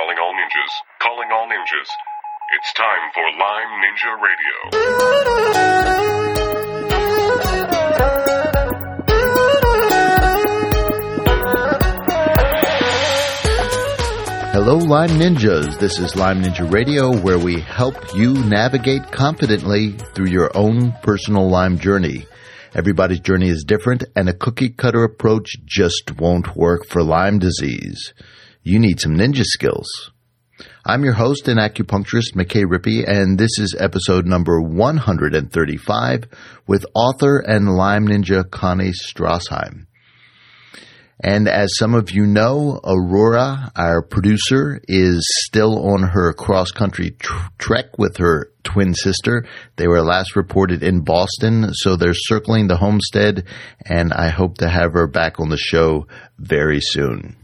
Calling all ninjas. Calling all ninjas. It's time for Lyme Ninja Radio. Hello, Lyme Ninjas. This is Lyme Ninja Radio, where we help you navigate confidently through your own personal Lyme journey. Everybody's journey is different, and a cookie cutter approach just won't work for Lyme disease. You need some ninja skills. I'm your host and acupuncturist, McKay Rippey, and this is episode number 135 with author and Lyme Ninja Connie Strassheim. And as some of you know, Aurora, our producer, is still on her cross country tr- trek with her twin sister. They were last reported in Boston, so they're circling the homestead, and I hope to have her back on the show very soon.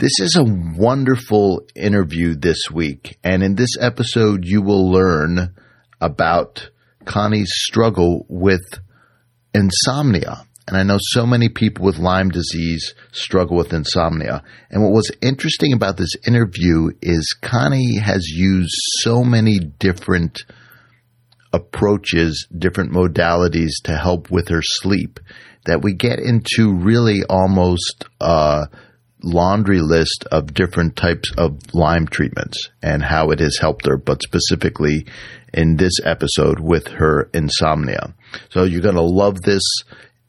This is a wonderful interview this week, and in this episode, you will learn about Connie's struggle with insomnia. And I know so many people with Lyme disease struggle with insomnia. And what was interesting about this interview is Connie has used so many different approaches, different modalities to help with her sleep that we get into really almost a laundry list of different types of Lyme treatments and how it has helped her, but specifically in this episode with her insomnia. So you're going to love this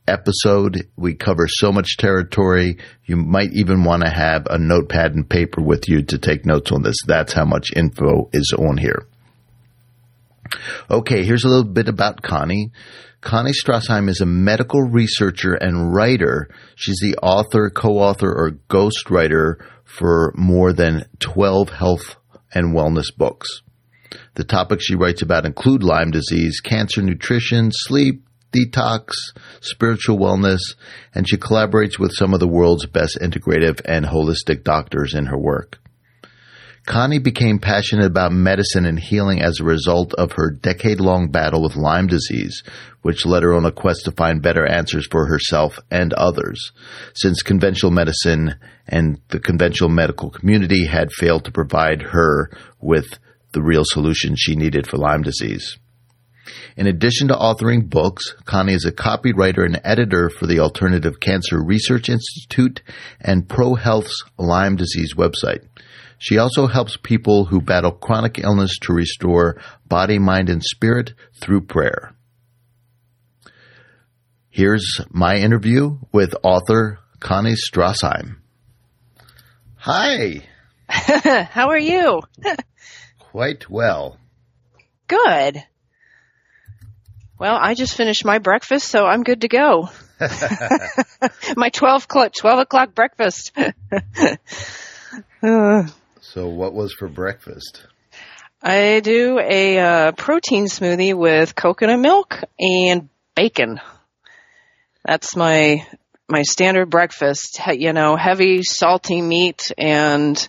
episode. We cover so much territory. You might even want to have a notepad and paper with you to take notes on this. That's how much info is on here. Okay, here's a little bit about Connie. Connie Strassheim is a medical researcher and writer. She's the author, co-author, or ghostwriter for more than 12 health and wellness books. The topics she writes about include Lyme disease, cancer, nutrition, sleep, detox, spiritual wellness, and she collaborates with some of the world's best integrative and holistic doctors in her work. Connie became passionate about medicine and healing as a result of her decade long battle with Lyme disease, which led her on a quest to find better answers for herself and others, since conventional medicine and the conventional medical community had failed to provide her with the real solution she needed for Lyme disease. In addition to authoring books, Connie is a copywriter and editor for the Alternative Cancer Research Institute and ProHealth's Lyme disease website. She also helps people who battle chronic illness to restore body, mind, and spirit through prayer. Here's my interview with author Connie Strassheim. Hi. How are you? Quite well. Good. Well, I just finished my breakfast, so I'm good to go. my 12 o'clock, 12 o'clock breakfast. uh, so what was for breakfast? I do a uh, protein smoothie with coconut milk and bacon. That's my my standard breakfast. You know, heavy salty meat and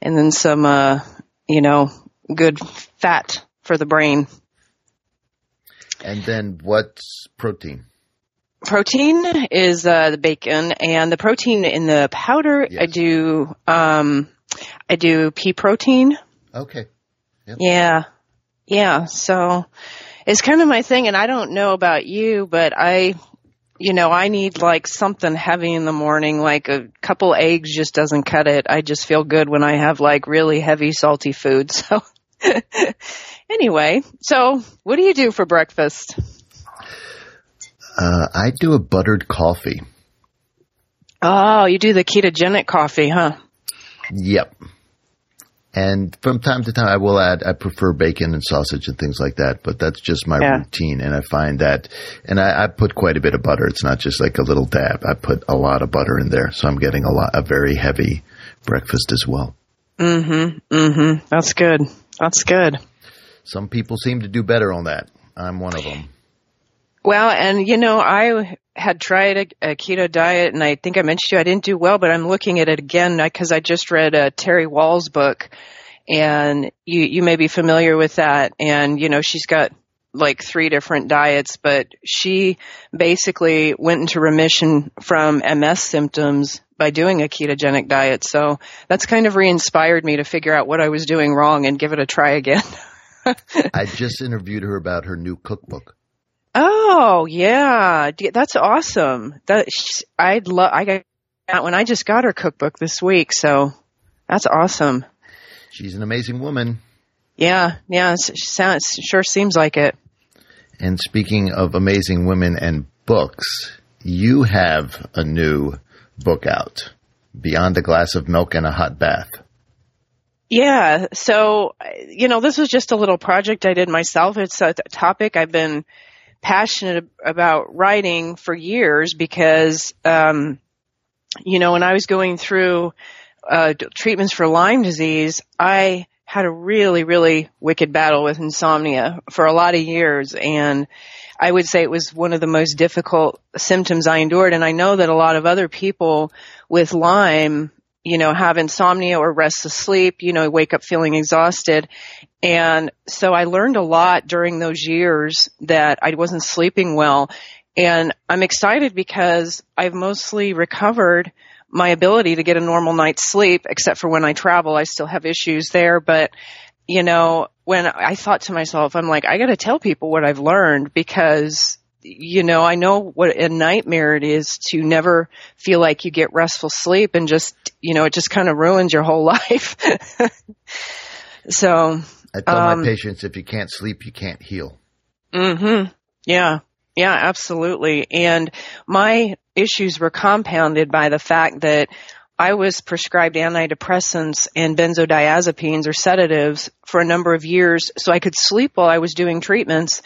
and then some uh, you know good fat for the brain. And then what's protein? Protein is uh, the bacon, and the protein in the powder. Yes. I do um, I do pea protein. Okay. Yep. Yeah, yeah. So it's kind of my thing, and I don't know about you, but I, you know, I need like something heavy in the morning. Like a couple eggs just doesn't cut it. I just feel good when I have like really heavy, salty food. So anyway, so what do you do for breakfast? Uh, I do a buttered coffee. Oh, you do the ketogenic coffee, huh? Yep. And from time to time, I will add, I prefer bacon and sausage and things like that, but that's just my yeah. routine. And I find that, and I, I, put quite a bit of butter. It's not just like a little dab. I put a lot of butter in there. So I'm getting a lot, a very heavy breakfast as well. Mm-hmm. Mm-hmm. That's good. That's good. Some people seem to do better on that. I'm one of them. Well, and you know, I had tried a, a, keto diet, and I think I mentioned to you I didn't do well, but I'm looking at it again because I just read uh, Terry Wahls' book, and you you may be familiar with that. And you know, she's got like three different diets, but she basically went into remission from MS symptoms by doing a ketogenic diet. So that's kind of re-inspired me to figure out what I was doing wrong and give it a try again. I just interviewed her about her new cookbook. Oh yeah, that's awesome. That I'd love. I got that when I just got her cookbook this week, so that's awesome. She's an amazing woman. Yeah, yeah, it sounds sure seems like it. And speaking of amazing women and books, you have a new book out, Beyond a Glass of Milk and a Hot Bath. Yeah, so you know, this was just a little project I did myself. It's a topic I've been passionate about writing for years because, um, you know, when I was going through uh, treatments for Lyme disease, I had a really, really wicked battle with insomnia for a lot of years. And I would say it was one of the most difficult symptoms I endured. And I know that a lot of other people with Lyme, you know, have insomnia or restless sleep, you know, wake up feeling exhausted. And so I learned a lot during those years that I wasn't sleeping well. And I'm excited because I've mostly recovered my ability to get a normal night's sleep, except for when I travel, I still have issues there. But, you know, when I thought to myself, I'm like, I got to tell people what I've learned because, you know, I know what a nightmare it is to never feel like you get restful sleep and just, you know, it just kind of ruins your whole life. so, I tell um, my patients, if you can't sleep, you can't heal. Mm-hmm. Yeah. Yeah, absolutely. And my issues were compounded by the fact that I was prescribed antidepressants and benzodiazepines or sedatives for a number of years so I could sleep while I was doing treatments.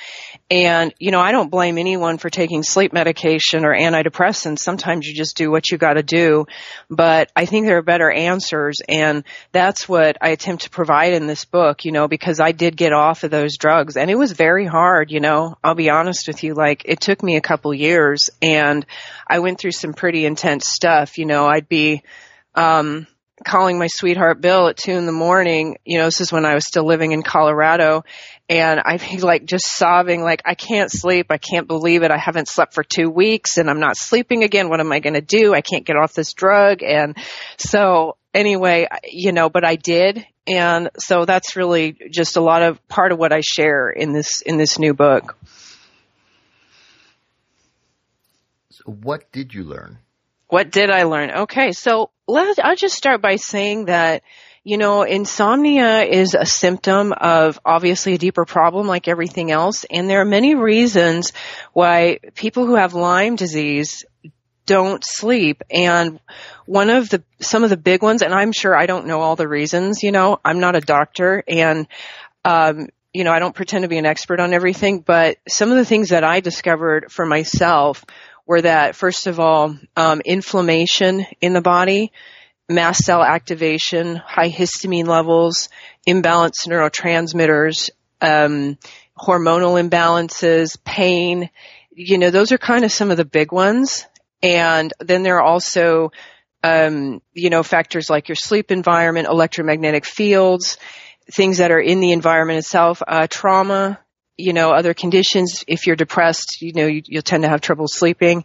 And, you know, I don't blame anyone for taking sleep medication or antidepressants. Sometimes you just do what you gotta do. But I think there are better answers and that's what I attempt to provide in this book, you know, because I did get off of those drugs and it was very hard, you know, I'll be honest with you. Like it took me a couple years and I went through some pretty intense stuff, you know, I'd be, um, calling my sweetheart Bill at two in the morning. You know, this is when I was still living in Colorado and I'd be like just sobbing, like, I can't sleep. I can't believe it. I haven't slept for two weeks and I'm not sleeping again. What am I going to do? I can't get off this drug. And so anyway, you know, but I did. And so that's really just a lot of part of what I share in this, in this new book. So what did you learn? What did I learn? Okay, so let I'll just start by saying that you know, insomnia is a symptom of obviously a deeper problem like everything else. And there are many reasons why people who have Lyme disease don't sleep. And one of the, some of the big ones, and I'm sure I don't know all the reasons, you know, I'm not a doctor and, um, you know, I don't pretend to be an expert on everything, but some of the things that I discovered for myself were that first of all, um, inflammation in the body, mast cell activation, high histamine levels, imbalanced neurotransmitters, um, hormonal imbalances, pain. You know, those are kind of some of the big ones. And then there are also, um, you know, factors like your sleep environment, electromagnetic fields, things that are in the environment itself, uh, trauma, you know, other conditions. If you're depressed, you know, you, will tend to have trouble sleeping.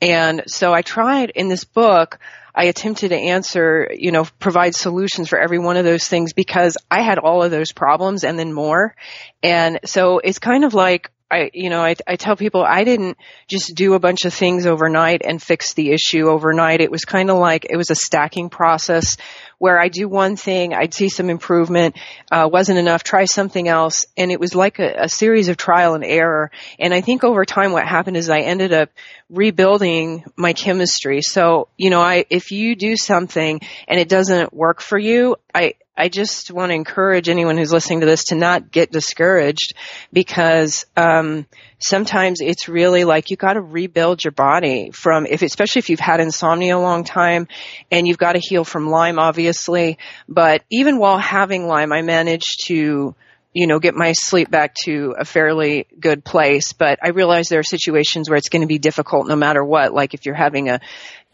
And so I tried in this book, I attempted to answer, you know, provide solutions for every one of those things because I had all of those problems and then more. And so it's kind of like I, you know, I, I tell people I didn't just do a bunch of things overnight and fix the issue overnight. It was kind of like it was a stacking process where I do one thing, I'd see some improvement, uh, wasn't enough, try something else, and it was like a, a series of trial and error. And I think over time, what happened is I ended up rebuilding my chemistry. So, you know, I if you do something and it doesn't work for you, I I just want to encourage anyone who's listening to this to not get discouraged because um, sometimes it's really like you got to rebuild your body from if especially if you've had insomnia a long time and you've got to heal from Lyme obviously. But even while having Lyme, I managed to you know, get my sleep back to a fairly good place. But I realize there are situations where it's going to be difficult no matter what, like if you're having a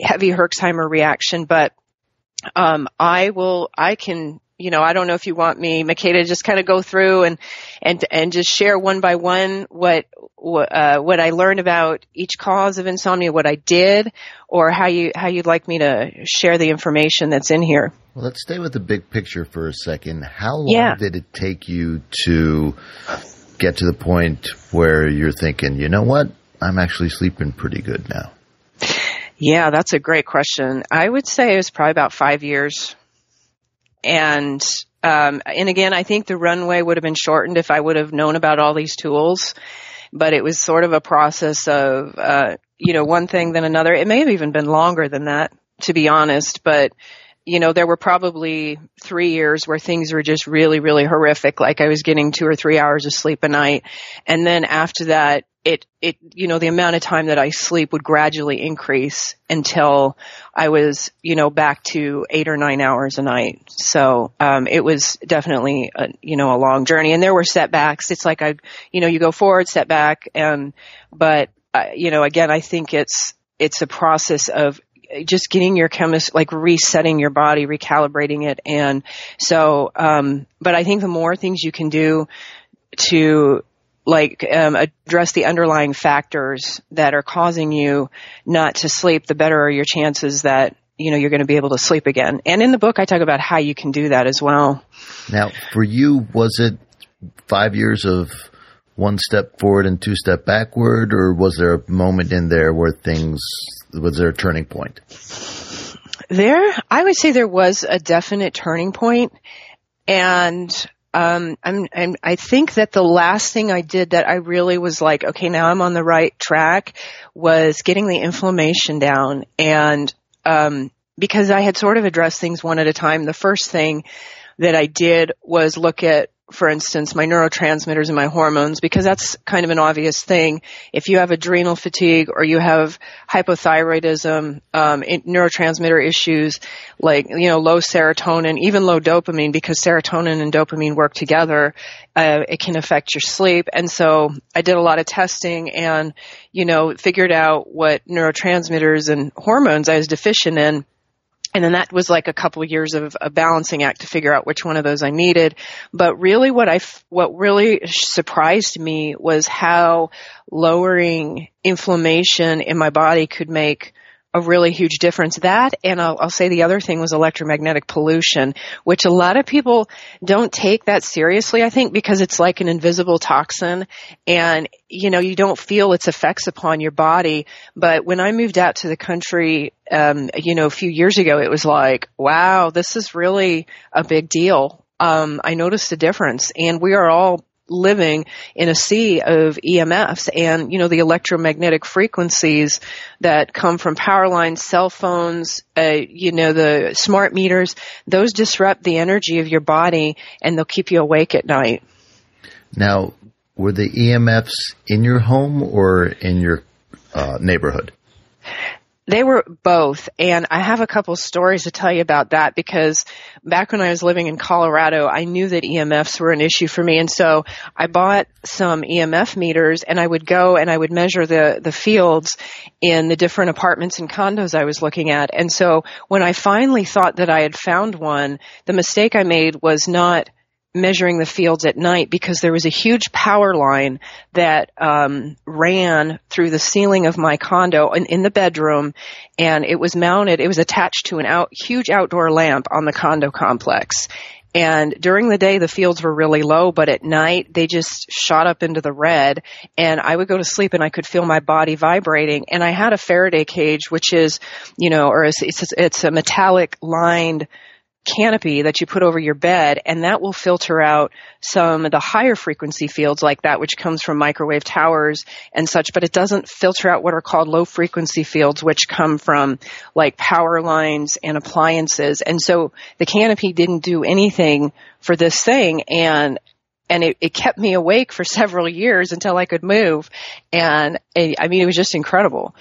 heavy Herxheimer reaction. But um, I will, I can you know, I don't know if you want me, Makeda, just kind of go through and, and, and just share one by one what, what, uh, what I learned about each cause of insomnia, what I did, or how you, how you'd like me to share the information that's in here. Well, let's stay with the big picture for a second. How long Yeah. did it take you to get to the point where you're thinking, you know what? I'm actually sleeping pretty good now. Yeah, that's a great question. I would say it was probably about five years. And, um, and again, I think the runway would have been shortened if I would have known about all these tools. But it was sort of a process of, uh, you know, one thing then another. It may have even been longer than that, to be honest. But, you know, there were probably three years where things were just really, really horrific. Like I was getting two or three hours of sleep a night. And then after that, it, it, you know, the amount of time that I sleep would gradually increase until I was, you know, back to eight or nine hours a night. So, um, it was definitely, a, you know, a long journey and there were setbacks. It's like I, you know, you go forward, setback and, but, uh, you know, again, I think it's, it's a process of just getting your chemist like resetting your body recalibrating it and so um but i think the more things you can do to like um, address the underlying factors that are causing you not to sleep the better are your chances that you know you're going to be able to sleep again and in the book i talk about how you can do that as well Now, for you, was it five years of one step forward and two step backward, or was there a moment in there where things was there a turning point? There, I would say there was a definite turning point, and um, I'm, I'm, I think that the last thing I did that I really was like, okay, now I'm on the right track, was getting the inflammation down, and um, because I had sort of addressed things one at a time. The first thing that I did was look at for instance, my neurotransmitters and my hormones, because that's kind of an obvious thing. If you have adrenal fatigue or you have hypothyroidism, um, neurotransmitter issues like, you know, low serotonin, even low dopamine, because serotonin and dopamine work together, uh, it can affect your sleep. And so I did a lot of testing and, you know, figured out what neurotransmitters and hormones I was deficient in and then that was like a couple of years of a balancing act to figure out which one of those I needed. But really what I, what really surprised me was how lowering inflammation in my body could make a really huge difference. That, and I'll, I'll say the other thing was electromagnetic pollution, which a lot of people don't take that seriously, I think, because it's like an invisible toxin and, you know, you don't feel its effects upon your body. But when I moved out to the country, um, you know, a few years ago, it was like, wow, this is really a big deal. Um, I noticed a difference and we are all living in a sea of EMFs and, you know, the electromagnetic frequencies that come from power lines, cell phones, uh, you know, the smart meters, those disrupt the energy of your body and they'll keep you awake at night. Now, were the EMFs in your home or in your uh, neighborhood? They were both, and I have a couple stories to tell you about that because back when I was living in Colorado, I knew that EMFs were an issue for me, and so I bought some EMF meters, and I would go and I would measure the the fields in the different apartments and condos I was looking at, and so when I finally thought that I had found one, the mistake I made was not measuring the fields at night because there was a huge power line that um, ran through the ceiling of my condo in, in the bedroom, and it was mounted. It was attached to an out, huge outdoor lamp on the condo complex. And during the day, the fields were really low, but at night, they just shot up into the red. And I would go to sleep and I could feel my body vibrating. And I had a Faraday cage, which is, you know, or it's, it's, it's a metallic lined canopy that you put over your bed and that will filter out some of the higher frequency fields like that which comes from microwave towers and such but it doesn't filter out what are called low frequency fields which come from like power lines and appliances. And so the canopy didn't do anything for this thing and and it, it kept me awake for several years until I could move. And it, I mean it was just incredible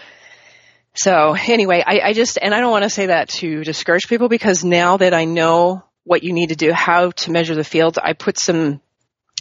so anyway, I, I just, and I don't want to say that to discourage people because now that I know what you need to do, how to measure the fields, I put some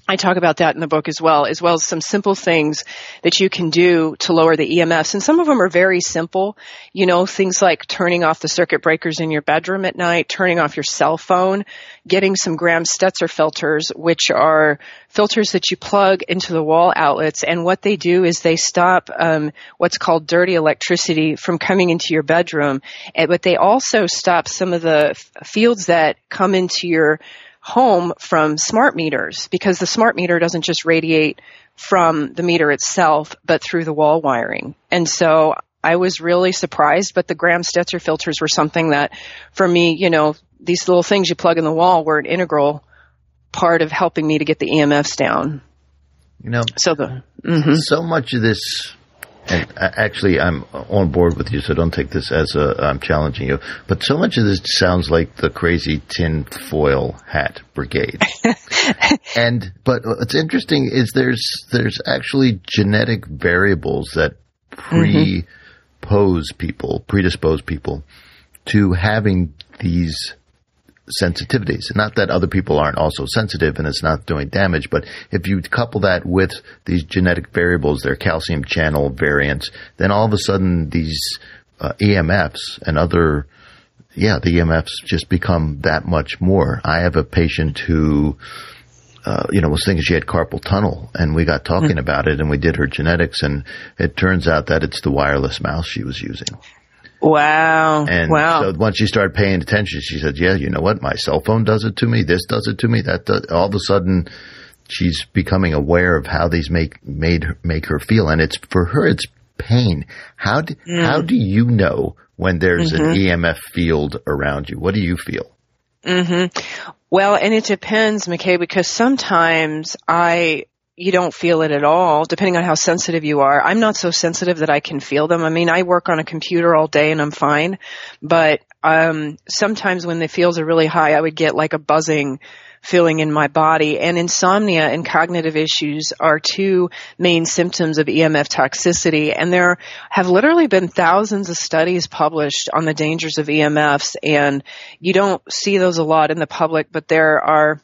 I talk about that in the book as well, as well as some simple things that you can do to lower the EMFs. And some of them are very simple. You know, things like turning off the circuit breakers in your bedroom at night, turning off your cell phone, getting some Graham Stetzer filters, which are filters that you plug into the wall outlets. And what they do is they stop um, what's called dirty electricity from coming into your bedroom. But they also stop some of the fields that come into your home from smart meters because the smart meter doesn't just radiate from the meter itself, but through the wall wiring. And so I was really surprised, but the Graham Stetzer filters were something that for me, you know, these little things you plug in the wall were an integral part of helping me to get the EMFs down. You know, So the, hmm so much of this, and uh, actually, I'm on board with you, so don't take this as a I'm challenging you. But so much of this sounds like the crazy tin foil hat brigade. and but what's interesting is there's there's actually genetic variables that mm-hmm. predispose people, predispose people to having these sensitivities. Not that other people aren't also sensitive and it's not doing damage, but if you couple that with these genetic variables, their calcium channel variants, then all of a sudden these uh, EMFs and other, yeah, the EMFs just become that much more. I have a patient who, uh, you know, was thinking she had carpal tunnel and we got talking about it and we did her genetics and it turns out that it's the wireless mouse she was using. Wow. And wow. so once she started paying attention, she said, "Yeah, you know what? My cell phone does it to me. This does it to me. That does." All of a sudden, she's becoming aware of how these make made her, make her feel, and it's for her. It's pain. How do, how do you know when there's an EMF field around you? What do you feel? Mm-hmm. Well, and it depends, McKay, because sometimes I, you don't feel it at all, depending on how sensitive you are. I'm not so sensitive that I can feel them. I mean, I work on a computer all day and I'm fine, but, um, sometimes when the fields are really high, I would get like a buzzing feeling in my body. And insomnia and cognitive issues are two main symptoms of EMF toxicity. And there have literally been thousands of studies published on the dangers of EMFs. And you don't see those a lot in the public, but there are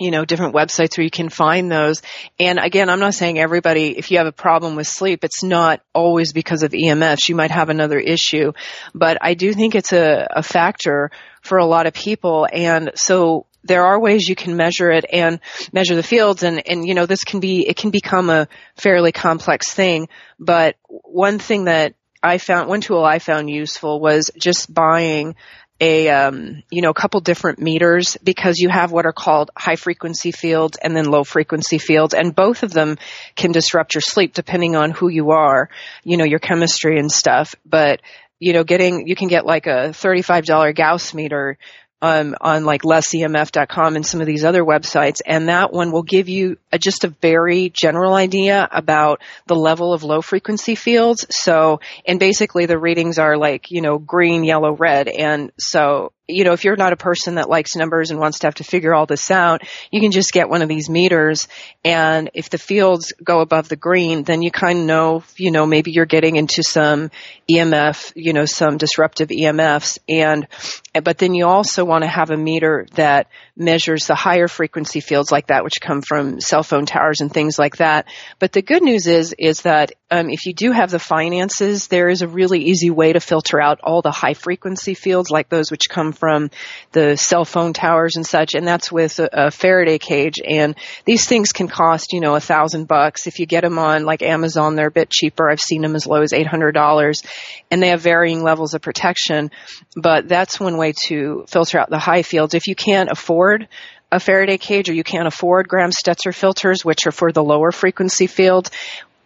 you know, different websites where you can find those. And again, I'm not saying everybody, if you have a problem with sleep, it's not always because of EMFs. You might have another issue, but I do think it's a, a factor for a lot of people. And so there are ways you can measure it and measure the fields and, and you know, this can be, it can become a fairly complex thing. But one thing that I found, one tool I found useful was just buying a um, you know a couple different meters because you have what are called high frequency fields and then low frequency fields. And both of them can disrupt your sleep depending on who you are you know your chemistry and stuff. But you know getting you can get like a $35 gauss meter um, on like lessemf.com and some of these other websites, and that one will give you a, just a very general idea about the level of low frequency fields. So, and basically the readings are like you know green, yellow, red, and so you know if you're not a person that likes numbers and wants to have to figure all this out, you can just get one of these meters, and if the fields go above the green, then you kind of know you know maybe you're getting into some EMF, you know, some disruptive EMFs, and but then you also want to have a meter that measures the higher frequency fields like that, which come from cell phone towers and things like that. But the good news is, is that um, if you do have the finances, there is a really easy way to filter out all the high frequency fields, like those which come from the cell phone towers and such, and that's with a, a Faraday cage. And these things can cost, you know, a thousand bucks. If you get them on like Amazon, they're a bit cheaper. I've seen them as low as eight hundred dollars, and they have varying levels of protection. But that's one way to filter out the high fields. If you can't afford a Faraday cage or you can't afford Graham Stetzer filters, which are for the lower frequency field,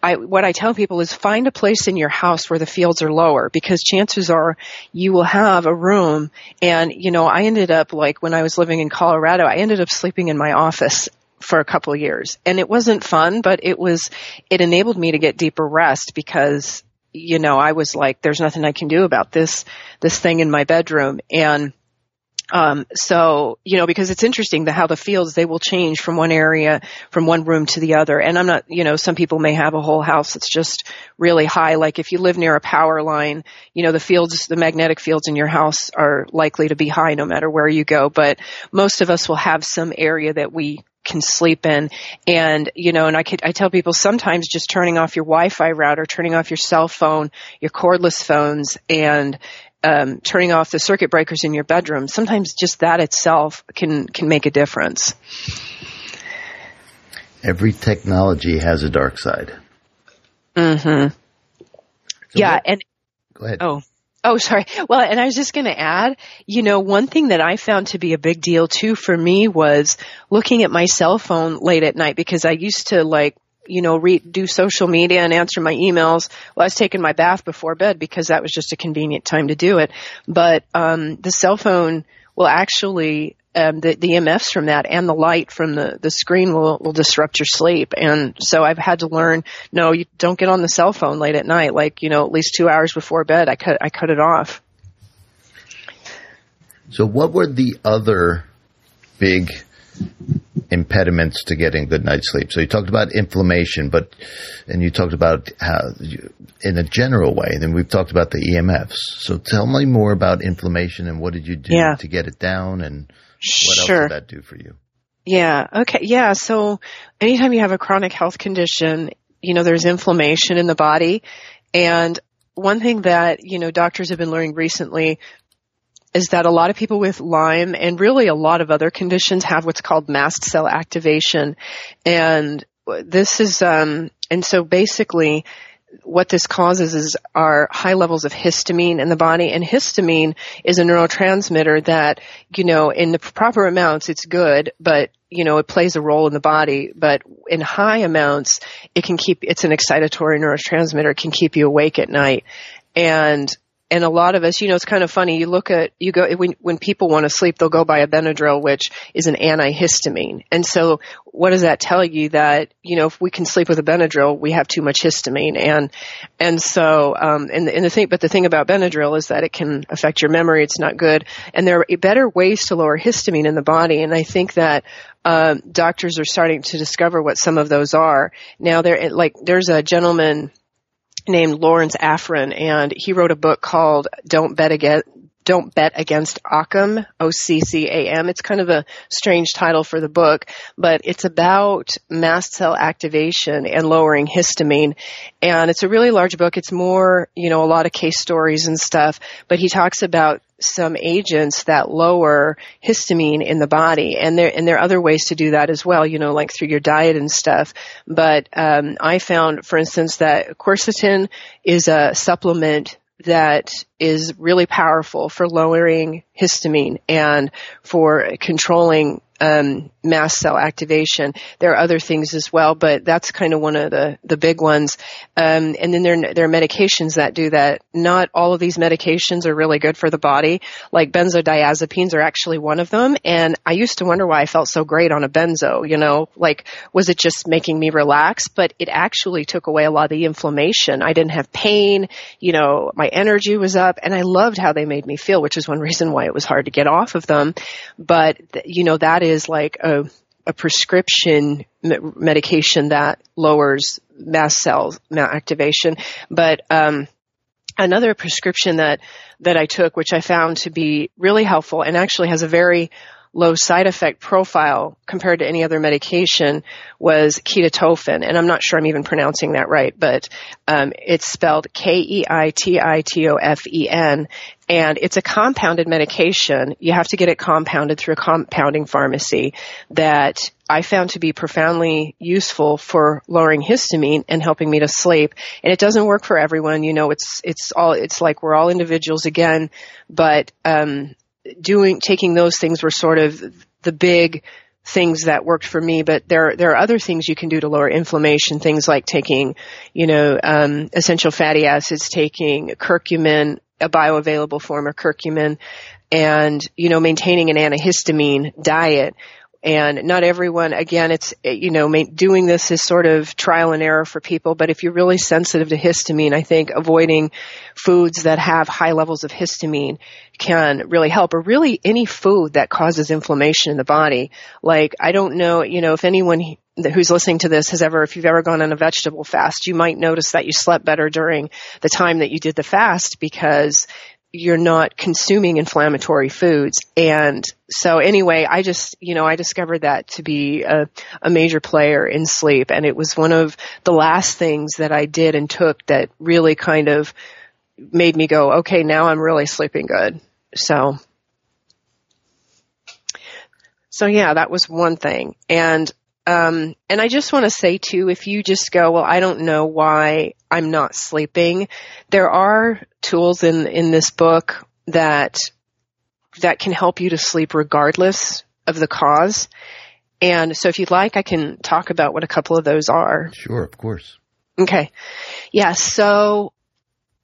I, what I tell people is find a place in your house where the fields are lower because chances are you will have a room and, you know, I ended up like when I was living in Colorado, I ended up sleeping in my office for a couple of years and it wasn't fun, but it was, it enabled me to get deeper rest because, you know, I was like, there's nothing I can do about this, this thing in my bedroom. And, um, so, you know, because it's interesting the, how the fields, they will change from one area, from one room to the other. And I'm not, you know, some people may have a whole house that's just really high. Like if you live near a power line, you know, the fields, the magnetic fields in your house are likely to be high no matter where you go. But most of us will have some area that we can sleep in. And, you know, and I could, I tell people sometimes just turning off your Wi-Fi router, turning off your cell phone, your cordless phones, and, um, turning off the circuit breakers in your bedroom, sometimes just that itself can, can make a difference. Every technology has a dark side. Mm-hmm. So yeah. what- And, go ahead. Oh. Oh, sorry. Well, and I was just going to add, you know, one thing that I found to be a big deal too for me was looking at my cell phone late at night because I used to like, you know, read, do social media and answer my emails Well, I was taking my bath before bed because that was just a convenient time to do it. But, um, the cell phone will actually, um, the, the EMFs from that and the light from the, the screen will, will disrupt your sleep. And so I've had to learn, no, you don't get on the cell phone late at night. Like, you know, at least two hours before bed, I cut, I cut it off. So, what were the other big impediments to getting good night's sleep? So, you talked about inflammation, but and you talked about how, you, in a general way. Then we've talked about the EMFs. So, tell me more about inflammation and what did you do Yeah. to get it down, and what else did that do for you? Yeah. Okay. Yeah. So anytime you have a chronic health condition, you know, there's inflammation in the body. And one thing that, you know, doctors have been learning recently is that a lot of people with Lyme and really a lot of other conditions have what's called mast cell activation. And this is, um, and so basically what this causes is are high levels of histamine in the body. And histamine is a neurotransmitter that you know in the proper amounts it's good but you know it plays a role in the body. But in high amounts it can keep it's an excitatory neurotransmitter. It can keep you awake at night. And and a lot of us, you know, it's kind of funny. You look at, you go, when, when people want to sleep, they'll go buy a Benadryl, which is an antihistamine. And so what does that tell you that, you know, if we can sleep with a Benadryl, we have too much histamine. And, and so, um, and, and the thing, but the thing about Benadryl is that it can affect your memory. It's not good. And there are better ways to lower histamine in the body. And I think that, um, doctors are starting to discover what some of those are. Now there, like, there's a gentleman, named Lawrence Afrin, and he wrote a book called "Don't Bet Against." Don't bet against Occam, O-C-C-A-M. It's kind of a strange title for the book, but it's about mast cell activation and lowering histamine. And it's a really large book. It's more, you know, a lot of case stories and stuff, but he talks about some agents that lower histamine in the body and there and there are other ways to do that as well you know like through your diet and stuff but um, i found for instance that quercetin is a supplement that is really powerful for lowering histamine and for controlling um, mast cell activation. There are other things as well, but that's kind of one of the, the big ones. Um, and then there, there are medications that do that. Not all of these medications are really good for the body. Like benzodiazepines are actually one of them. And I used to wonder why I felt so great on a benzo, you know, like was it just making me relax? But it actually took away a lot of the inflammation. I didn't have pain, you know, my energy was up and I loved how they made me feel, which is one reason why it was hard to get off of them. But, you know, that is like a, a prescription me- medication that lowers mast cell activation. But, um, another prescription that, that I took, which I found to be really helpful and actually has a very low side effect profile compared to any other medication was ketotofen. And I'm not sure I'm even pronouncing that right, but um, it's spelled K-E-I-T-I-T-O-F-E-N. And it's a compounded medication. You have to get it compounded through a compounding pharmacy that I found to be profoundly useful for lowering histamine and helping me to sleep. And it doesn't work for everyone. You know, it's, it's all, it's like we're all individuals again, but, um, doing, taking those things were sort of the big things that worked for me, but there, there are other things you can do to lower inflammation, things like taking, you know, um, essential fatty acids, taking curcumin, a bioavailable form of curcumin, and, you know, maintaining an antihistamine diet. And not everyone, again, it's, you know, doing this is sort of trial and error for people, but if you're really sensitive to histamine, I think avoiding foods that have high levels of histamine can really help, or really any food that causes inflammation in the body. Like, I don't know, you know, if anyone who's listening to this has ever, if you've ever gone on a vegetable fast, you might notice that you slept better during the time that you did the fast because you're not consuming inflammatory foods. And so anyway, I just, you know, I discovered that to be a, a major player in sleep. And it was one of the last things that I did and took that really kind of made me go, okay, now I'm really sleeping good. So, so yeah, that was one thing. And um, and I just want to say too, if you just go, well, I don't know why I'm not sleeping, there are tools in in this book that that can help you to sleep regardless of the cause. And so, if you'd like, I can talk about what a couple of those are. Sure, of course. Okay, yeah. So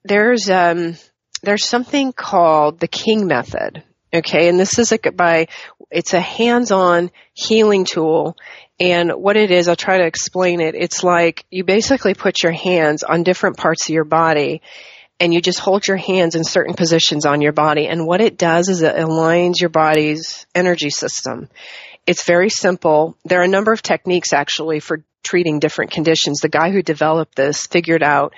there's um, there's something called the King method. Okay, and this is a, by it's a hands-on healing tool and what it is, I'll try to explain it. It's like you basically put your hands on different parts of your body and you just hold your hands in certain positions on your body. And what it does is it aligns your body's energy system. It's very simple. There are a number of techniques actually for treating different conditions. The guy who developed this figured out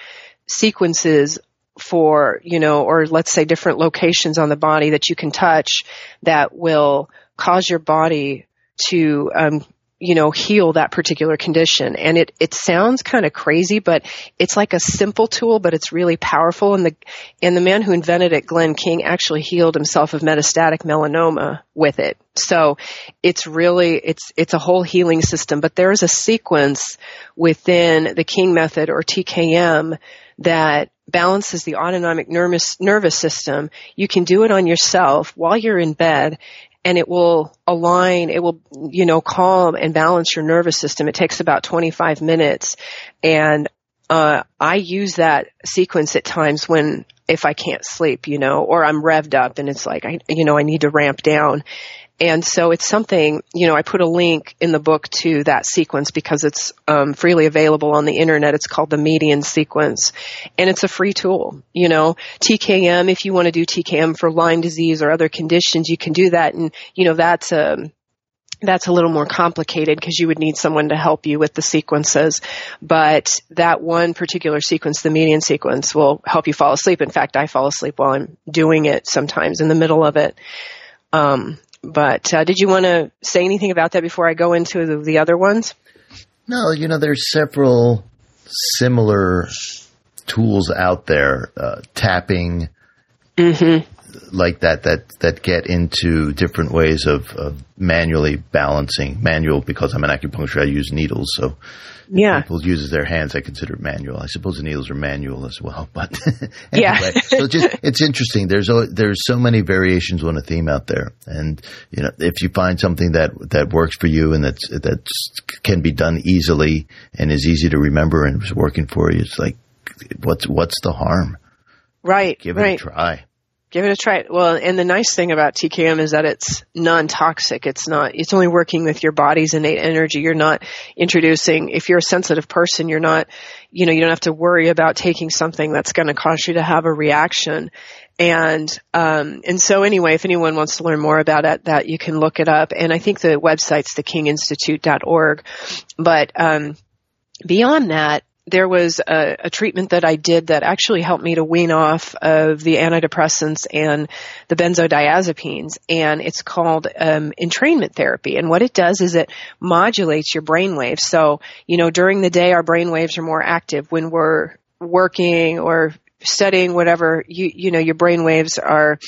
sequences for, you know, or let's say different locations on the body that you can touch that will cause your body to um, you know, heal that particular condition. And it, it sounds kind of crazy, but it's like a simple tool, but it's really powerful. And the, and the man who invented it, Glenn King, actually healed himself of metastatic melanoma with it. So it's really, it's, it's a whole healing system, but there is a sequence within the King method or TKM that balances the autonomic nervous nervous system. You can do it on yourself while you're in bed and it will align, it will, you know, calm and balance your nervous system. It takes about 25 minutes. And, uh, I use that sequence at times when, if I can't sleep, you know, or I'm revved up and it's like, I, you know, I need to ramp down. And so it's something, you know, I put a link in the book to that sequence because it's um, freely available on the internet. It's called the median sequence and it's a free tool, you know, TKM, if you want to do TKM for Lyme disease or other conditions, you can do that. And, you know, that's a, um, that's a little more complicated because you would need someone to help you with the sequences. But that one particular sequence, the median sequence, will help you fall asleep. In fact, I fall asleep while I'm doing it sometimes in the middle of it. Um, but uh, did you want to say anything about that before I go into the, the other ones? No, you know, there's several similar tools out there, uh, tapping, mm-hmm. like that, that, that get into different ways of, of manually balancing. Manual, because I'm an acupuncturist, I use needles, so yeah. people uses their hands, I consider it manual. I suppose the needles are manual as well, but anyway, yeah. so just it's interesting. There's there's so many variations on a theme out there, and you know if you find something that that works for you and that's that can be done easily and is easy to remember and is working for you, it's like what's what's the harm? Right. Give it right. a try give it a try. Well, and the nice thing about TKM is that it's non-toxic. It's not, it's only working with your body's innate energy. You're not introducing, if you're a sensitive person, you're not, you know, you don't have to worry about taking something that's going to cause you to have a reaction. And, um, and so anyway, if anyone wants to learn more about it, that you can look it up. And I think the website's thekinginstitute.org. But, um, beyond that, there was a, a, treatment that I did that actually helped me to wean off of the antidepressants and the benzodiazepines, and it's called um, entrainment therapy. And what it does is it modulates your brain waves. So, you know, during the day, our brain waves are more active. When we're working or studying, whatever, you you know, your brain waves are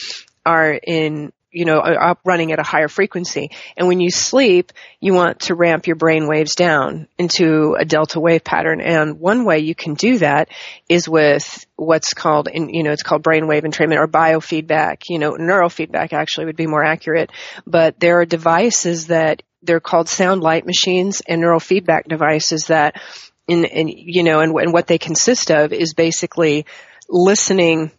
are in you know, up running at a higher frequency. And when you sleep, you want to ramp your brain waves down into a delta wave pattern. And one way you can do that is with what's called, in, you know, it's called brainwave entrainment or biofeedback. You know, neurofeedback actually would be more accurate. But there are devices that they're called sound light machines and neurofeedback devices that in, in you know, and, and what they consist of is basically listening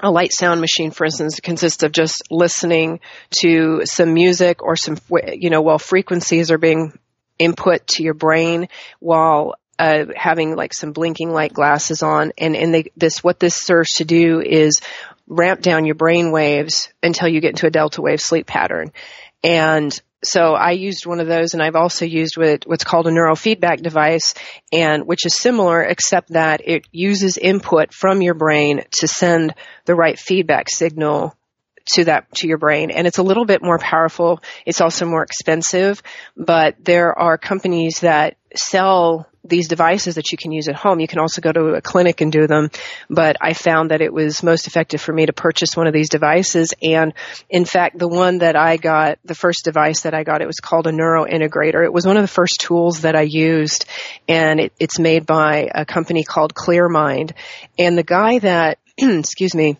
a light sound machine, for instance, consists of just listening to some music or some, you know, while frequencies are being input to your brain while uh, having like some blinking light glasses on. And, and they, this, what this serves to do is ramp down your brain waves until you get into a delta wave sleep pattern. And so I used one of those and I've also used what, what's called a neurofeedback device and which is similar except that it uses input from your brain to send the right feedback signal to that to your brain. And it's a little bit more powerful. It's also more expensive. But there are companies that sell these devices that you can use at home. You can also go to a clinic and do them, but I found that it was most effective for me to purchase one of these devices. And in fact, the one that I got, the first device that I got, it was called a neuro integrator. It was one of the first tools that I used and it, it's made by a company called ClearMind. And the guy that, excuse me,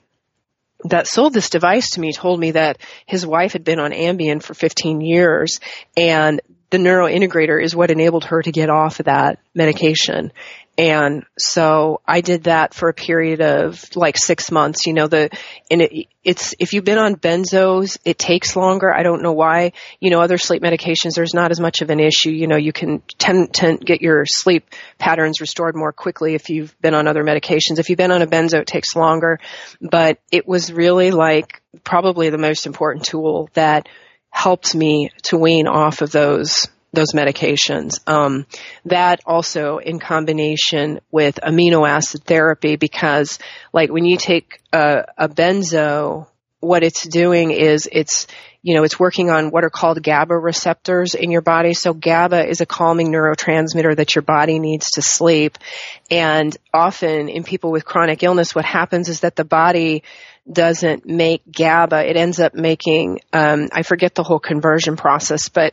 that sold this device to me told me that his wife had been on Ambien for 15 years and the neurointegrator is what enabled her to get off of that medication. And so I did that for a period of like six months, you know, the, and it, it's, if you've been on benzos, it takes longer. I don't know why, you know, other sleep medications, there's not as much of an issue. You know, you can tend to get your sleep patterns restored more quickly if you've been on other medications. If you've been on a benzo, it takes longer, but it was really like probably the most important tool that helped me to wean off of those those medications. Um, that also in combination with amino acid therapy, because like when you take a, a benzo, what it's doing is it's you know, it's working on what are called GABA receptors in your body. So GABA is a calming neurotransmitter that your body needs to sleep. And often in people with chronic illness, what happens is that the body doesn't make GABA. It ends up making, um, I forget the whole conversion process, but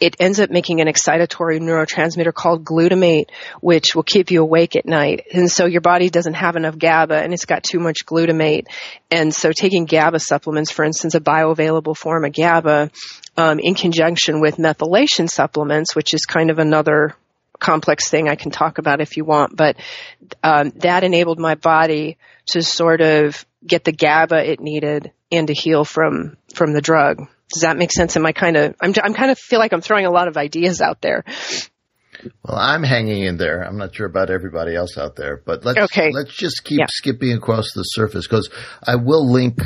it ends up making an excitatory neurotransmitter called glutamate, which will keep you awake at night. And so your body doesn't have enough GABA and it's got too much glutamate. And so taking GABA supplements, for instance, a bioavailable form of GABA, um, in conjunction with methylation supplements, which is kind of another complex thing I can talk about if you want, but um, that enabled my body to sort of get the GABA it needed and to heal from from the drug. Does that make sense? Am I kind of I'm I'm kind of feel like I'm throwing a lot of ideas out there. Well, I'm hanging in there. I'm not sure about everybody else out there, but let's okay. let's just keep yeah. skipping across the surface because I will link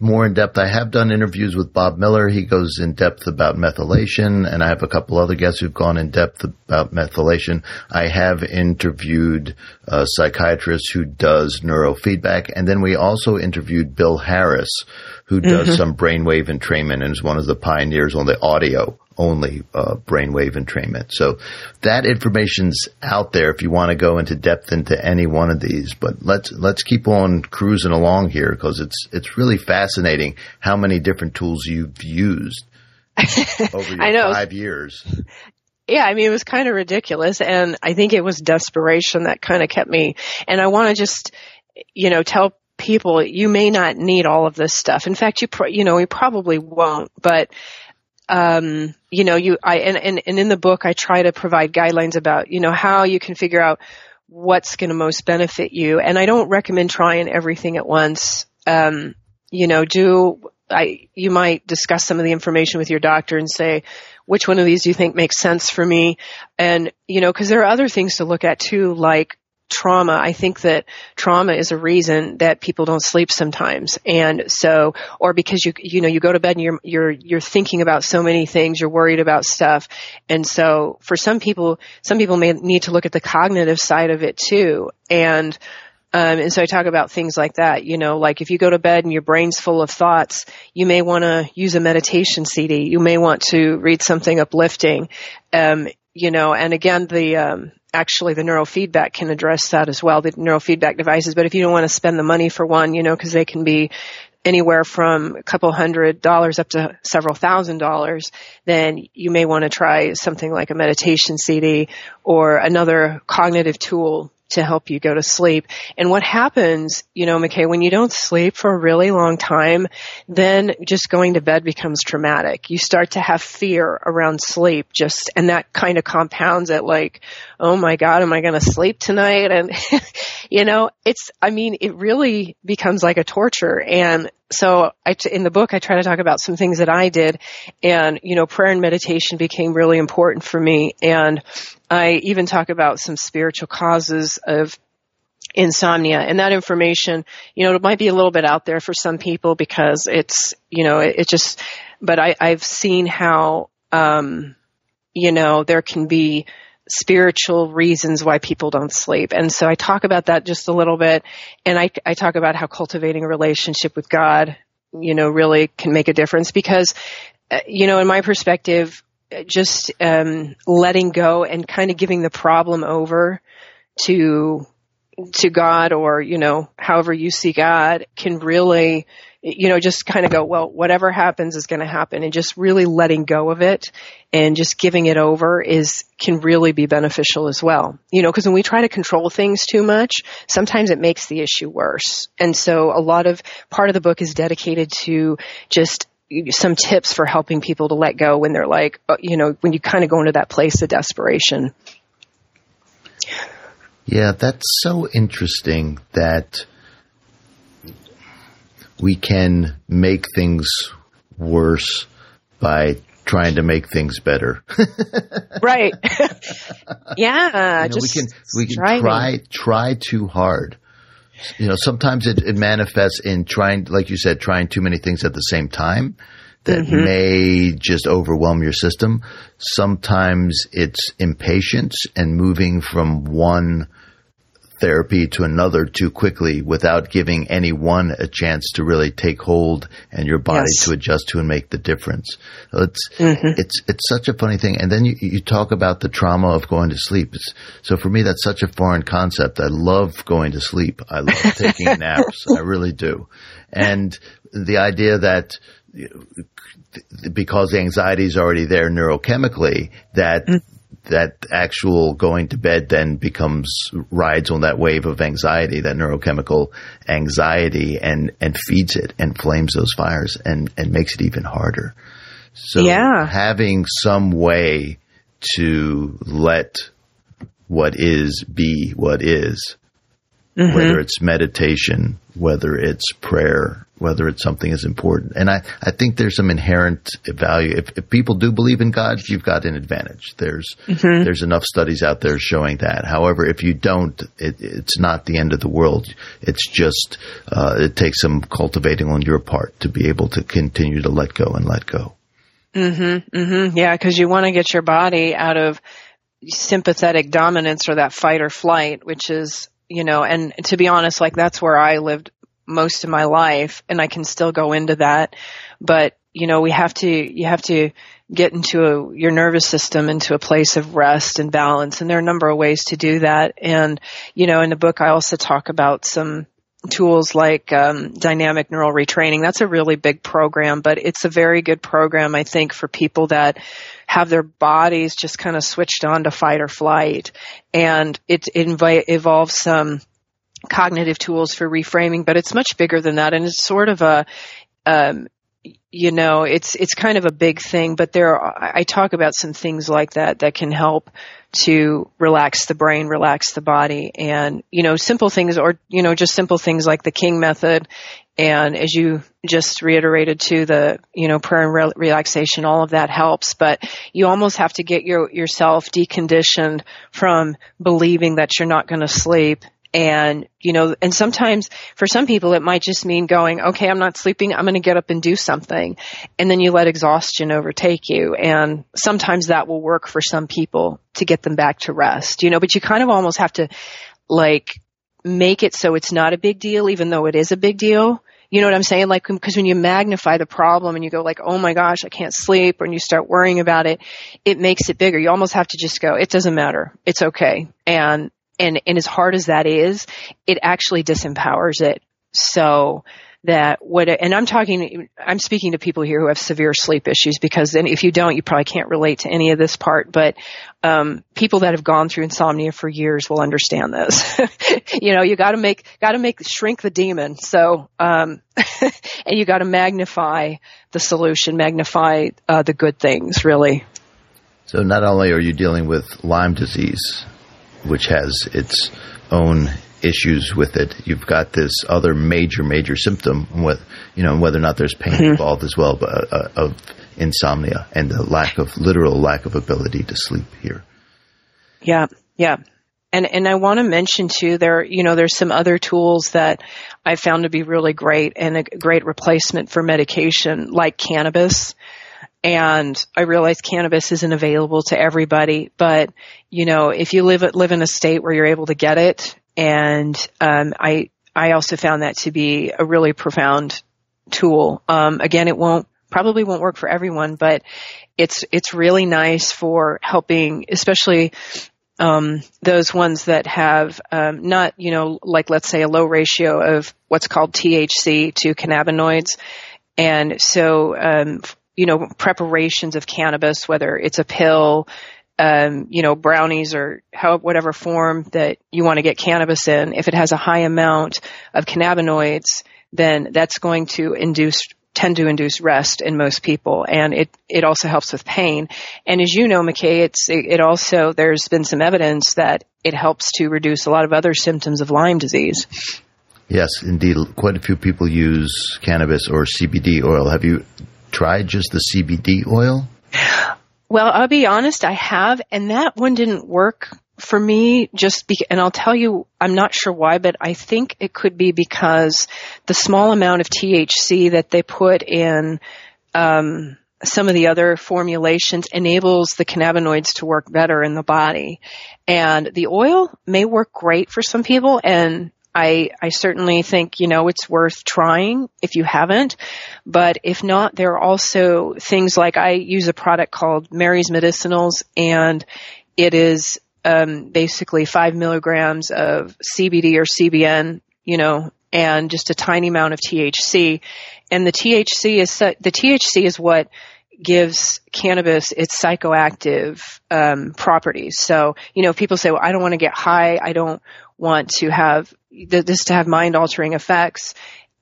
more in depth. I have done interviews with Bob Miller. He goes in depth about methylation, and I have a couple other guests who've gone in depth about methylation. I have interviewed a psychiatrist who does neurofeedback, and then we also interviewed Bill Harris, who does mm-hmm. some brainwave entrainment and is one of the pioneers on the audio only uh, brainwave entrainment. So that information's out there if you want to go into depth into any one of these. But let's let's keep on cruising along here because it's it's really fascinating how many different tools you've used over your five years. Yeah, I mean, it was kind of ridiculous. And I think it was desperation that kind of kept me. And I want to just, you know, tell people you may not need all of this stuff. In fact, you, pro- you know, you probably won't, but um, you know, you, I, and, and, and in the book, I try to provide guidelines about, you know, how you can figure out what's going to most benefit you. And I don't recommend trying everything at once. Um, you know, do, I, you might discuss some of the information with your doctor and say, which one of these do you think makes sense for me? And, you know, cause there are other things to look at too, like trauma. I think that trauma is a reason that people don't sleep sometimes. And so, or because you, you know, you go to bed and you're, you're, you're thinking about so many things, you're worried about stuff. And so for some people, some people may need to look at the cognitive side of it too. And, um, and so I talk about things like that, you know, like if you go to bed and your brain's full of thoughts, you may want to use a meditation CD. You may want to read something uplifting. Um, you know, and again, the, um, actually the neurofeedback can address that as well, the neurofeedback devices. But if you don't want to spend the money for one, you know, because they can be anywhere from a couple hundred dollars up to several thousand dollars, then you may want to try something like a meditation CD or another cognitive tool to help you go to sleep. And what happens, you know, McKay, when you don't sleep for a really long time, then just going to bed becomes traumatic. You start to have fear around sleep just, and that kind of compounds it like, oh my God, am I going to sleep tonight? And, you know, it's, I mean, it really becomes like a torture. And so I, in the book, I try to talk about some things that I did and, you know, prayer and meditation became really important for me. And I even talk about some spiritual causes of insomnia and that information you know it might be a little bit out there for some people because it's you know it, it just but I, i've seen how um you know there can be spiritual reasons why people don't sleep. And so i talk about that just a little bit and i i talk about how cultivating a relationship with god you know really can make a difference because uh, you know in my perspective just um letting go and kind of giving the problem over to to God or, you know, however you see God can really, you know, just kind of go, well, whatever happens is going to happen and just really letting go of it and just giving it over is, can really be beneficial as well. You know, because when we try to control things too much, sometimes it makes the issue worse. And so a lot of part of the book is dedicated to just some tips for helping people to let go when they're like, uh, you know, when you kind of go into that place of desperation. Yeah, that's so interesting that we can make things worse by trying to make things better. right. yeah. You know, we can we can try try too hard. You know, sometimes it, it manifests in trying, like you said, trying too many things at the same time that mm-hmm. may just overwhelm your system. Sometimes it's impatience and moving from one therapy to another too quickly without giving any one a chance to really take hold and your body yes. to adjust to and make the difference. It's mm-hmm. it's it's such a funny thing. And then you, you talk about the trauma of going to sleep. It's, so for me, that's such a foreign concept. I love going to sleep. I love taking naps. I really do. And the idea that because the anxiety is already there neurochemically, that mm that actual going to bed then becomes rides on that wave of anxiety, that neurochemical anxiety, and and feeds it and flames those fires and and makes it even harder. So yeah. having some way to let what is be what is, mm-hmm. whether it's meditation, whether it's prayer, whether it's something as important. And I, I think there's some inherent value. If, if people do believe in God, you've got an advantage. There's mm-hmm. there's enough studies out there showing that. However, if you don't, it, it's not the end of the world. It's just uh, it takes some cultivating on your part to be able to continue to let go and let go. Mm-hmm. Mm-hmm. Yeah, because you want to get your body out of sympathetic dominance or that fight or flight, which is you know, and to be honest, like that's where I lived most of my life and I can still go into that. But, you know, we have to, you have to get into a, your nervous system into a place of rest and balance. And there are a number of ways to do that. And, you know, in the book, I also talk about some tools like um, dynamic neural retraining. That's a really big program, but it's a very good program, I think, for people that have their bodies just kind of switched on to fight or flight. And it, involves some cognitive tools for reframing, but it's much bigger than that. And it's sort of a, um, you know, it's it's kind of a big thing, but there are, I talk about some things like that that can help to relax the brain, relax the body, and you know, simple things, or you know, just simple things like the King method, and as you just reiterated to the you know prayer and re- relaxation, all of that helps. But you almost have to get your yourself deconditioned from believing that you're not going to sleep and, you know, and sometimes for some people it might just mean going, okay, I'm not sleeping. I'm going to get up and do something. And then you let exhaustion overtake you. And sometimes that will work for some people to get them back to rest, you know, but you kind of almost have to like make it so it's not a big deal, even though it is a big deal. You know what I'm saying? Like, because when you magnify the problem and you go like, oh my gosh, I can't sleep, or you start worrying about it, it makes it bigger. You almost have to just go, it doesn't matter. It's okay. And and, and as hard as that is, it actually disempowers it. So that what, and I'm talking, I'm speaking to people here who have severe sleep issues because then if you don't, you probably can't relate to any of this part, but, um, people that have gone through insomnia for years will understand this. you know, you gotta make, gotta make, shrink the demon. So, um, and you gotta magnify the solution, magnify, uh, the good things, really. So not only are you dealing with Lyme disease, which has its own issues with it. You've got this other major, major symptom, with you know, whether or not there's pain mm-hmm. involved as well, but, uh, of insomnia and the lack of literal lack of ability to sleep here. Yeah, yeah, and and I want to mention too there you know there's some other tools that I found to be really great and a great replacement for medication like cannabis. And I realize cannabis isn't available to everybody, but you know if you live live in a state where you're able to get it, and um, I I also found that to be a really profound tool. Um, again, it won't probably won't work for everyone, but it's it's really nice for helping, especially um, those ones that have um, not, you know, like let's say a low ratio of what's called THC to cannabinoids, and so um, you know preparations of cannabis, whether it's a pill, um, you know, brownies or how, whatever form that you want to get cannabis in, if it has a high amount of cannabinoids, then that's going to induce tend to induce rest in most people and it, it also helps with pain. And as you know, McKay, it's, it, it also, there's been some evidence that it helps to reduce a lot of other symptoms of Lyme disease. Yes, indeed. Quite a few people use cannabis or CBD oil. Have you tried just the CBD oil? Well, I'll be honest, I have, and that one didn't work for me just be, and I'll tell you, I'm not sure why, but I think it could be because the small amount of THC that they put in, um, some of the other formulations enables the cannabinoids to work better in the body. And the oil may work great for some people and I, I certainly think, you know, it's worth trying if you haven't. But if not, there are also things like I use a product called Mary's Medicinals and it is um, basically five milligrams of CBD or CBN, you know, and just a tiny amount of THC. And the THC is the THC is what gives cannabis its psychoactive um, properties. So, you know, people say, "Well, I don't want to get high. I don't want to have this to have mind altering effects."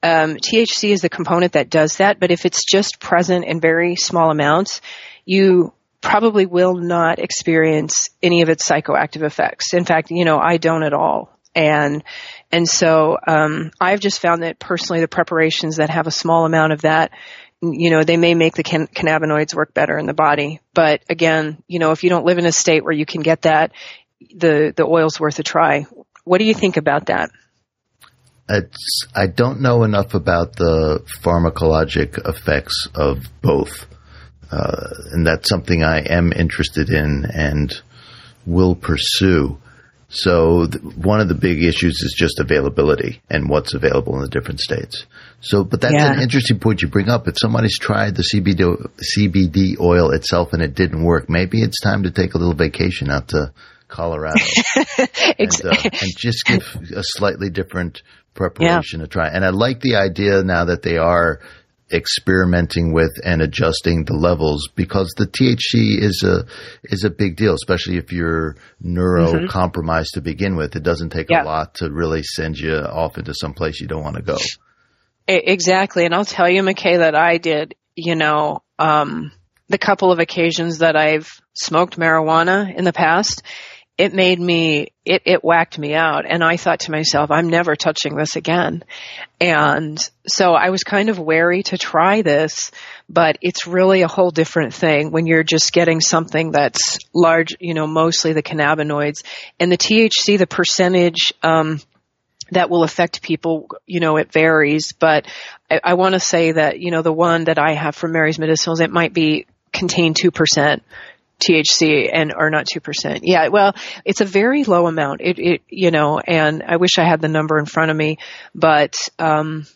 Um, THC is the component that does that, but if it's just present in very small amounts, you probably will not experience any of its psychoactive effects. In fact, you know, I don't at all. And, and so, um, I've just found that personally the preparations that have a small amount of that, you know, they may make the can- cannabinoids work better in the body. But again, you know, if you don't live in a state where you can get that, the, the oil's worth a try. What do you think about that? It's, I don't know enough about the pharmacologic effects of both. Uh, and that's something I am interested in and will pursue. So th- one of the big issues is just availability and what's available in the different states. So, but that's yeah. an interesting point you bring up. If somebody's tried the CBD, CBD oil itself and it didn't work, maybe it's time to take a little vacation out to Colorado and, uh, and, just give a slightly different preparation yeah. a try. And I like the idea now that they are experimenting with and adjusting the levels because the THC is a is a big deal, especially if you're neuro mm-hmm. compromised to begin with. It doesn't take a lot to really send you off into some place you don't want to go. Exactly, and I'll tell you, McKay, that I did. You know, um, the couple of occasions that I've smoked marijuana in the past, it made me it, it whacked me out. And i thought to myself i'm never touching this again. And so i was kind of wary to try this but it's really a whole different thing when you're just getting something that's large you know mostly the cannabinoids. And the thc the percentage um, that will affect people, you know, it varies, but I, I want to say that, you know, the one that I have from Mary's Medicinals, it might be contain 2%, THC and or not two percent. Yeah, well, it's a very low amount. It, it, you know, and I wish I had the number in front of me, but um,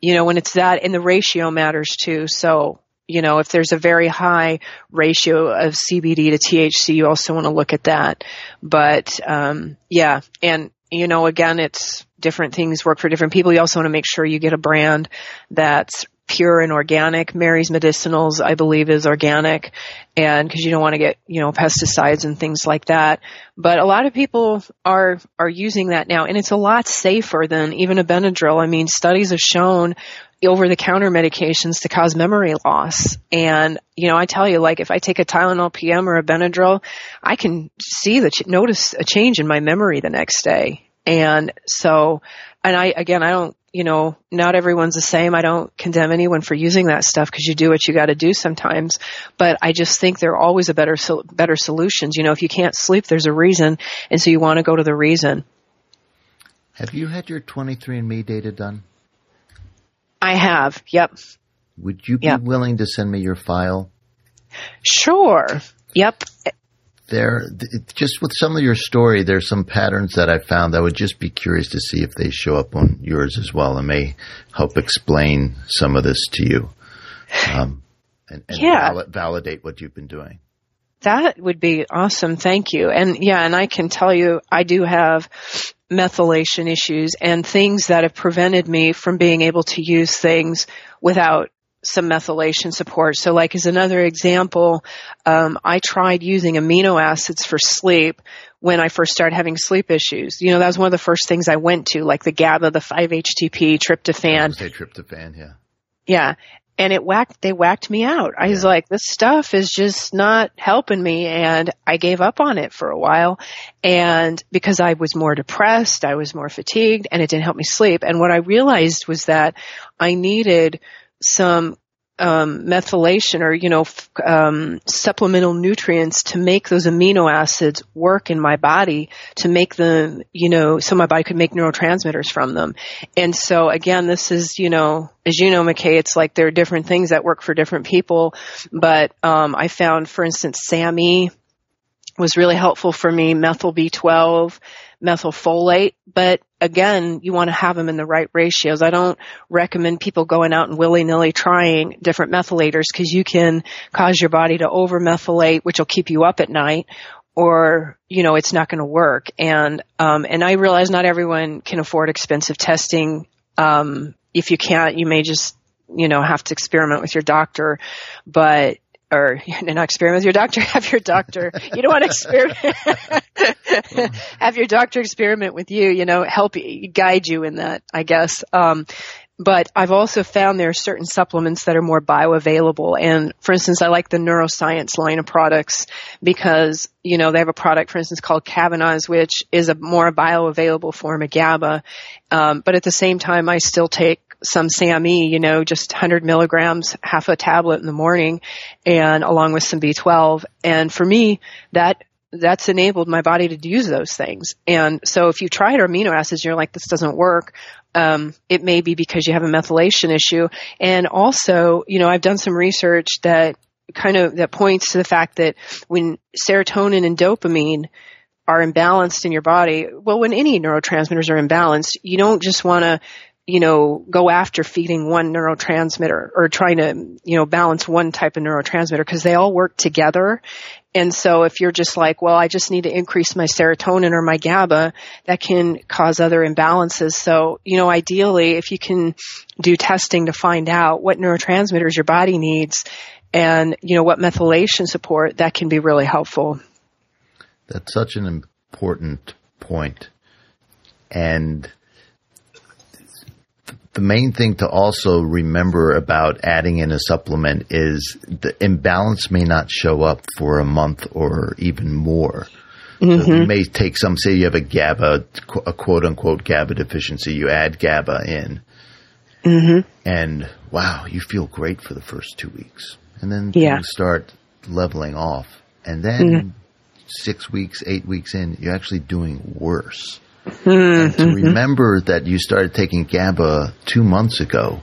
you know, when it's that, and the ratio matters too. So, you know, if there's a very high ratio of CBD to THC, you also want to look at that. But um, yeah, and you know, again, it's different things work for different people. You also want to make sure you get a brand that's pure and organic. Mary's Medicinals, I believe, is organic, and because you don't want to get you know pesticides and things like that. But a lot of people are are using that now, and it's a lot safer than even a Benadryl. I mean, studies have shown over the counter medications to cause memory loss. And, you know, I tell you, like, if I take a Tylenol PM or a Benadryl, I can see the, notice a change in my memory the next day. And so, and I, again, I don't, you know, not everyone's the same. I don't condemn anyone for using that stuff because you do what you got to do sometimes. But I just think there are always a better, better solutions. You know, if you can't sleep, there's a reason. And so you want to go to the reason. Have you had your 23andMe data done? I have. Yep. Would you be yep. willing to send me your file? Sure. Yep there just with some of your story there's some patterns that i found i would just be curious to see if they show up on yours as well and may help explain some of this to you um, and, and yeah. val- validate what you've been doing. That would be awesome. Thank you. And yeah and i can tell you i do have methylation issues and things that have prevented me from being able to use things without some methylation support. So like as another example, um, I tried using amino acids for sleep when I first started having sleep issues. You know, that was one of the first things I went to, like the GABA, the 5-HTP, tryptophan. Say tryptophan, yeah. Yeah. And it whacked, they whacked me out. I yeah. was like, this stuff is just not helping me. And I gave up on it for a while. And because I was more depressed, I was more fatigued and it didn't help me sleep. And what I realized was that I needed some um, methylation or you know um, supplemental nutrients to make those amino acids work in my body to make them you know so my body could make neurotransmitters from them. And so again this is you know as you know mckay it's like there are different things that work for different people. But um, i found for instance SAMe was really helpful for me methyl b12 methylfolate, but again, you want to have them in the right ratios. I don't recommend people going out and willy-nilly trying different methylators because you can cause your body to over-methylate, which will keep you up at night, or you know it's not going to work. And um, and I realize not everyone can afford expensive testing. Um, if you can't, you may just you know have to experiment with your doctor. But or you not experiment with your doctor, have your doctor, you don't want to experiment, have your doctor experiment with you, you know, help you, guide you in that, I guess. Um, but I've also found there are certain supplements that are more bioavailable. And for instance, I like the neuroscience line of products because, you know, they have a product, for instance, called Kavinace, which is a more bioavailable form of GABA. Um, but at the same time, I still take some SAMe, you know, just 100 milligrams, half a tablet in the morning, and along with some B12. And for me, that that's enabled my body to use those things. And so if you tried amino acids, you're like, this doesn't work. Um, it may be because you have a methylation issue. And also, you know, I've done some research that kind of that points to the fact that when serotonin and dopamine are imbalanced in your body, well, when any neurotransmitters are imbalanced, you don't just want to you know, go after feeding one neurotransmitter or trying to, you know, balance one type of neurotransmitter because they all work together. And so if you're just like, well, I just need to increase my serotonin or my GABA, that can cause other imbalances. So, you know, ideally, if you can do testing to find out what neurotransmitters your body needs and, you know, what methylation support, that can be really helpful. That's such an important point. And the main thing to also remember about adding in a supplement is the imbalance may not show up for a month or even more. Mm-hmm. So you may take some, say you have a GABA, a quote unquote GABA deficiency, you add GABA in. Mm-hmm. And wow, you feel great for the first two weeks. And then yeah. things start leveling off. And then mm-hmm. six weeks, eight weeks in, you're actually doing worse. Mm-hmm. to remember that you started taking GABA two months ago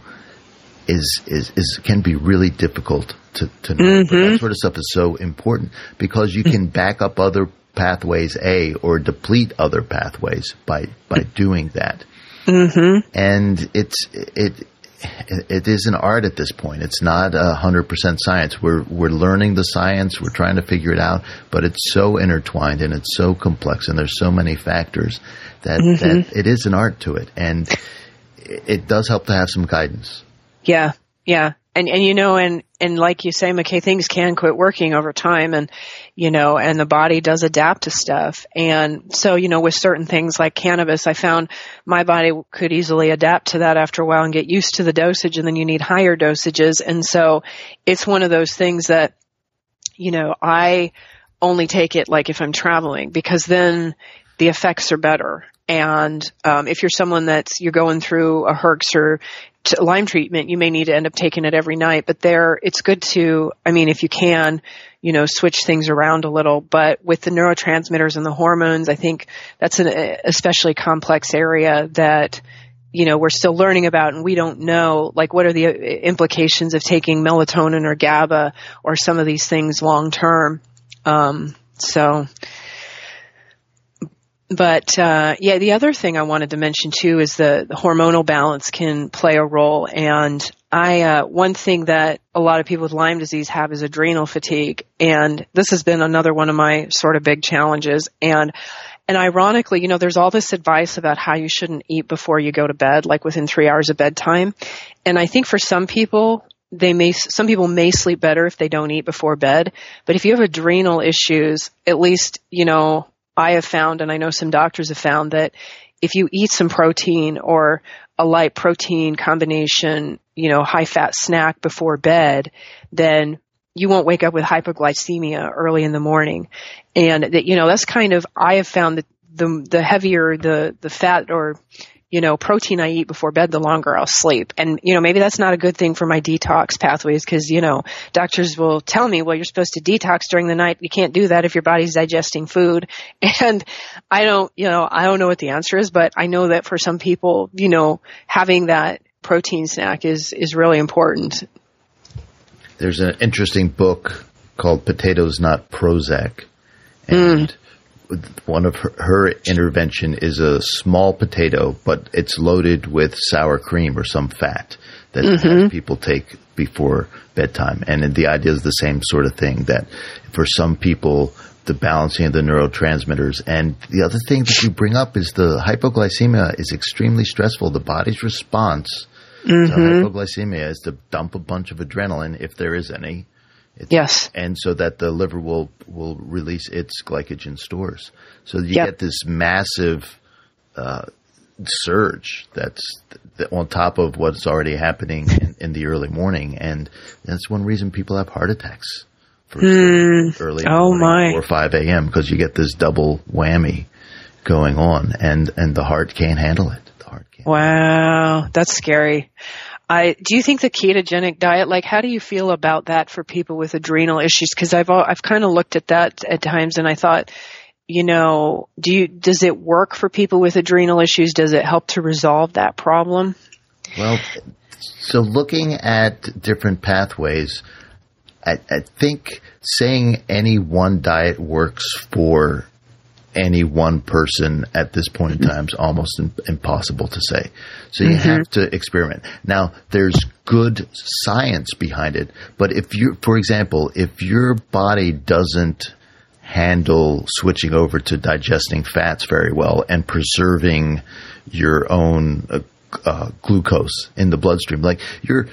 is is, is can be really difficult to, to know. Mm-hmm. That sort of stuff is so important because you can back up other pathways A or deplete other pathways by by doing that. Mm-hmm. And it's it it is an art at this point. It's not a hundred percent science. We're we're learning the science. We're trying to figure it out, but it's so intertwined and it's so complex, and there's so many factors that, mm-hmm. that it is an art to it, and it does help to have some guidance. Yeah, yeah, and and you know, and and like you say, McKay, things can quit working over time, and you know, and the body does adapt to stuff, and so you know, with certain things like cannabis, I found my body could easily adapt to that after a while and get used to the dosage, and then you need higher dosages, and so it's one of those things that, you know, I only take it like if I'm traveling because then the effects are better And um, if you're someone that's you're going through a Herx or t- Lyme treatment, you may need to end up taking it every night. But there, it's good to, I mean, if you can, you know, switch things around a little. But with the neurotransmitters and the hormones, I think that's an especially complex area that you know we're still learning about and we don't know like what are the implications of taking melatonin or GABA or some of these things long term. Um, so but uh, yeah, the other thing I wanted to mention too is the, the hormonal balance can play a role. And I uh, one thing that a lot of people with Lyme disease have is adrenal fatigue, and this has been another one of my sort of big challenges. And and ironically, you know, there's all this advice about how you shouldn't eat before you go to bed, like within three hours of bedtime. And I think for some people, they may some people may sleep better if they don't eat before bed but if you have adrenal issues at least you know I have found, and I know some doctors have found, that if you eat some protein or a light protein combination, you know, high fat snack before bed, then you won't wake up with hypoglycemia early in the morning. And that, you know, that's kind of, I have found that the, the heavier the, the fat or you know, protein I eat before bed, the longer I'll sleep. And, you know, maybe that's not a good thing for my detox pathways because, you know, doctors will tell me, well, you're supposed to detox during the night. You can't do that if your body's digesting food. And I don't, you know, I don't know what the answer is, but I know that for some people, you know, having that protein snack is, is really important. There's an interesting book called Potatoes Not Prozac. And mm one of her, her, intervention is a small potato, but it's loaded with sour cream or some fat that mm-hmm. people take before bedtime. And the idea is the same sort of thing that for some people, the balancing of the neurotransmitters. And the other thing that you bring up is the hypoglycemia is extremely stressful. The body's response mm-hmm. to hypoglycemia is to dump a bunch of adrenaline, if there is any, it's, yes. And so that the liver will, will release its glycogen stores. So you yep. get this massive uh, surge that's th- on top of what's already happening in, in, the early morning. And that's one reason people have heart attacks for mm. early oh my. or 5 a.m. because you get this double whammy going on and, and the heart can't handle it. The heart can't. Wow. That's scary. I do you think the ketogenic diet like how do you feel about that for people with adrenal issues? Cuz I've I've kind of looked at that at times and I thought you know do you does it work for people with adrenal issues? Does it help to resolve that problem? Well so looking at different pathways I, I think saying any one diet works for any one person at this point in time is almost in, impossible to say. So you mm-hmm. have to experiment. Now, there's good science behind it, but if you, for example, if your body doesn't handle switching over to digesting fats very well and preserving your own uh, uh, glucose in the bloodstream, like you're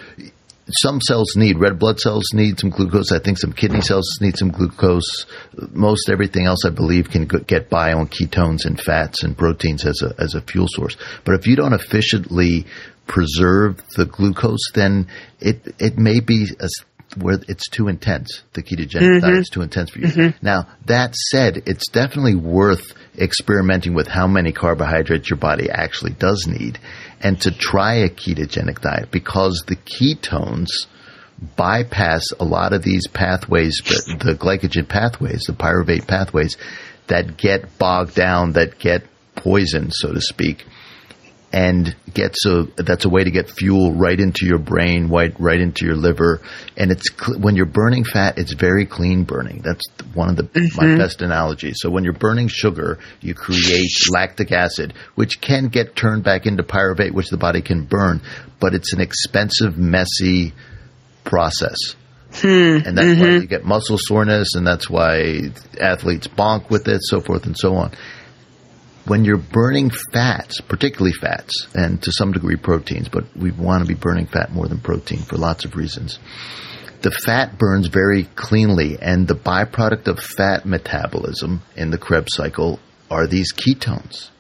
some cells need red blood cells need some glucose. I think some kidney cells need some glucose. Most everything else, I believe, can get by on ketones and fats and proteins as a as a fuel source. But if you don't efficiently preserve the glucose, then it it may be a, where it's too intense. The ketogenic mm-hmm. diet is too intense for you. Mm-hmm. Now that said, it's definitely worth experimenting with how many carbohydrates your body actually does need and to try a ketogenic diet because the ketones bypass a lot of these pathways, the glycogen pathways, the pyruvate pathways that get bogged down, that get poisoned, so to speak and gets a that's a way to get fuel right into your brain, right right into your liver, and it's when you're burning fat, it's very clean burning. That's one of the mm-hmm. my best analogies. So when you're burning sugar, you create lactic acid, which can get turned back into pyruvate, which the body can burn, but it's an expensive, messy process. Hmm. And that's mm-hmm. why you get muscle soreness, and that's why athletes bonk with it, so forth and so on when you're burning fats, particularly fats, and to some degree proteins, but we want to be burning fat more than protein for lots of reasons. The fat burns very cleanly, and the byproduct of fat metabolism in the Krebs cycle are these ketones.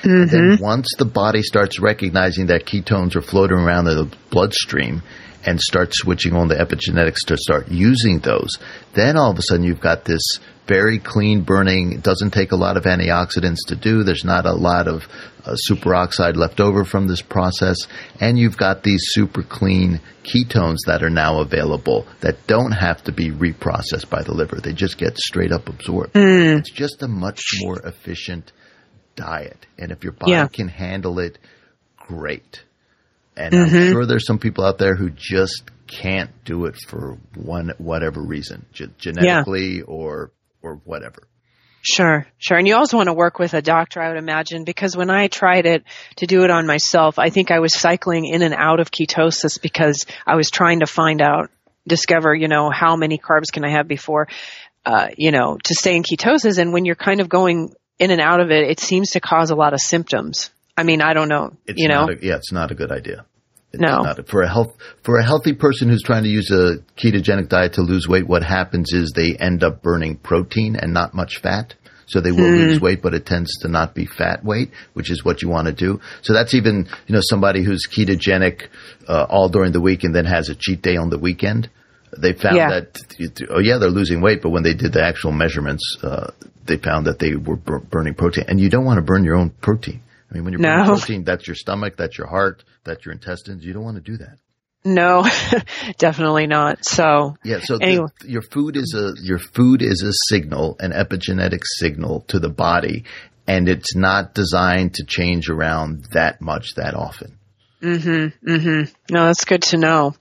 Mm-hmm. And then mm-hmm. once the body starts recognizing that ketones are floating around in the bloodstream and start switching on the epigenetics to start using those, then all of a sudden you've got this very clean burning. It doesn't take a lot of antioxidants to do. There's not a lot of uh, superoxide left over from this process. And you've got these super clean ketones that are now available that don't have to be reprocessed by the liver. They just get straight up absorbed. Mm. It's just a much more efficient diet. And if your body Yeah. can handle it, great. And Mm-hmm. I'm sure there's some people out there who just can't do it for one whatever reason, ge- genetically or or whatever. Sure, sure. And you also want to work with a doctor, I would imagine, because when I tried it to do it on myself, I think I was cycling in and out of ketosis because I was trying to find out, discover, you know, how many carbs can I have before, uh, you know, to stay in ketosis. And when you're kind of going in and out of it, it seems to cause a lot of symptoms. I mean, I don't know, It's you know, a, yeah, it's not a good idea. No. not for a health for a healthy person who's trying to use a ketogenic diet to lose weight. What happens is they end up burning protein and not much fat. So they will lose weight, but it tends to not be fat weight, which is what you want to do. So that's even you know somebody who's ketogenic uh, all during the week and then has a cheat day on the weekend. They found Yeah. that oh yeah they're losing weight, but when they did the actual measurements, uh, they found that they were bur- burning protein, and you don't want to burn your own protein. I mean, when you're burning No. protein, that's your stomach, that's your heart, that's your intestines. You don't want to do that. no, definitely not. So, Yeah. So the- Anyway. your food is a your food is a signal, an epigenetic signal to the body, and it's not designed to change around that much that often. Mm-hmm. Mm-hmm. No, that's good to know.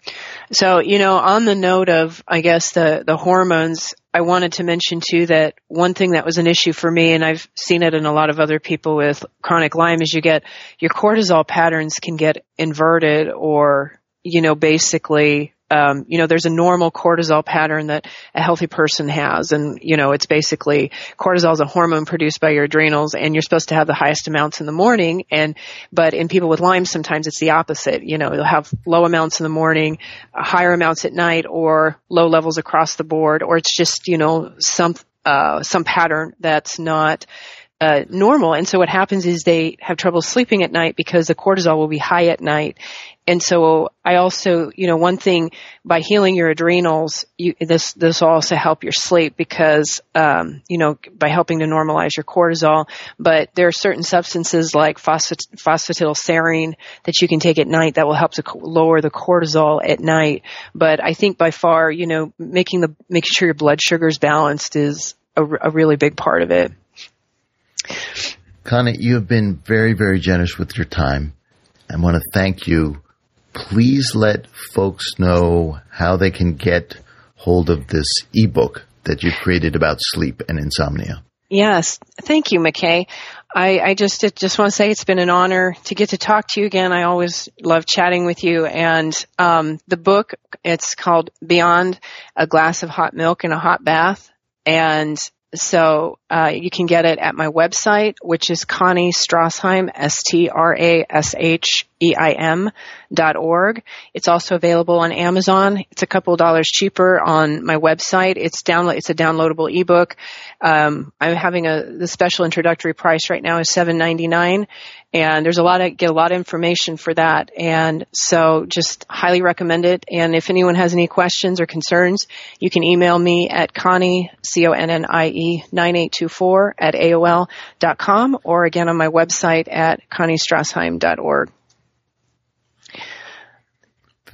So, you know, on the note of, I guess, the, the hormones, I wanted to mention too that one thing that was an issue for me, and I've seen it in a lot of other people with chronic Lyme, is you get your cortisol patterns can get inverted or, you know, basically, um, you know, there's a normal cortisol pattern that a healthy person has. And, you know, it's basically cortisol is a hormone produced by your adrenals and you're supposed to have the highest amounts in the morning. And, but in people with Lyme, sometimes it's the opposite. You know, they'll have low amounts in the morning, higher amounts at night or low levels across the board, or it's just, you know, some, uh, some pattern that's not, uh, normal. And so what happens is they have trouble sleeping at night because the cortisol will be high at night. And so I also, you know, one thing by healing your adrenals, you, this this will also help your sleep because, um, you know, by helping to normalize your cortisol. But there are certain substances like phosphate, phosphatidylserine that you can take at night that will help to co- lower the cortisol at night. But I think by far, you know, making the making sure your blood sugar is balanced is a really big part of it. Connie, you have been very, very generous with your time. I want to thank you. Please let folks know how they can get hold of this ebook that you've created about sleep and insomnia. Yes, thank you, McKay. I, I just just want to say it's been an honor to get to talk to you again. I always love chatting with you. And um, the book it's called Beyond a Glass of Hot Milk and a Hot Bath, and so uh, you can get it at my website, which is Connie Strassheim, S T R A S H E I M dot org. It's also available on Amazon. It's a couple dollars cheaper on my website. It's download. It's a downloadable ebook. Um, I'm having a the special introductory price right now is seven ninety nine, and there's a lot of get a lot of information for that. And so, just highly recommend it. And if anyone has any questions or concerns, you can email me at Connie C O N N I E nine eight two four at AOL dot com, or again on my website at conniestrassheim.org.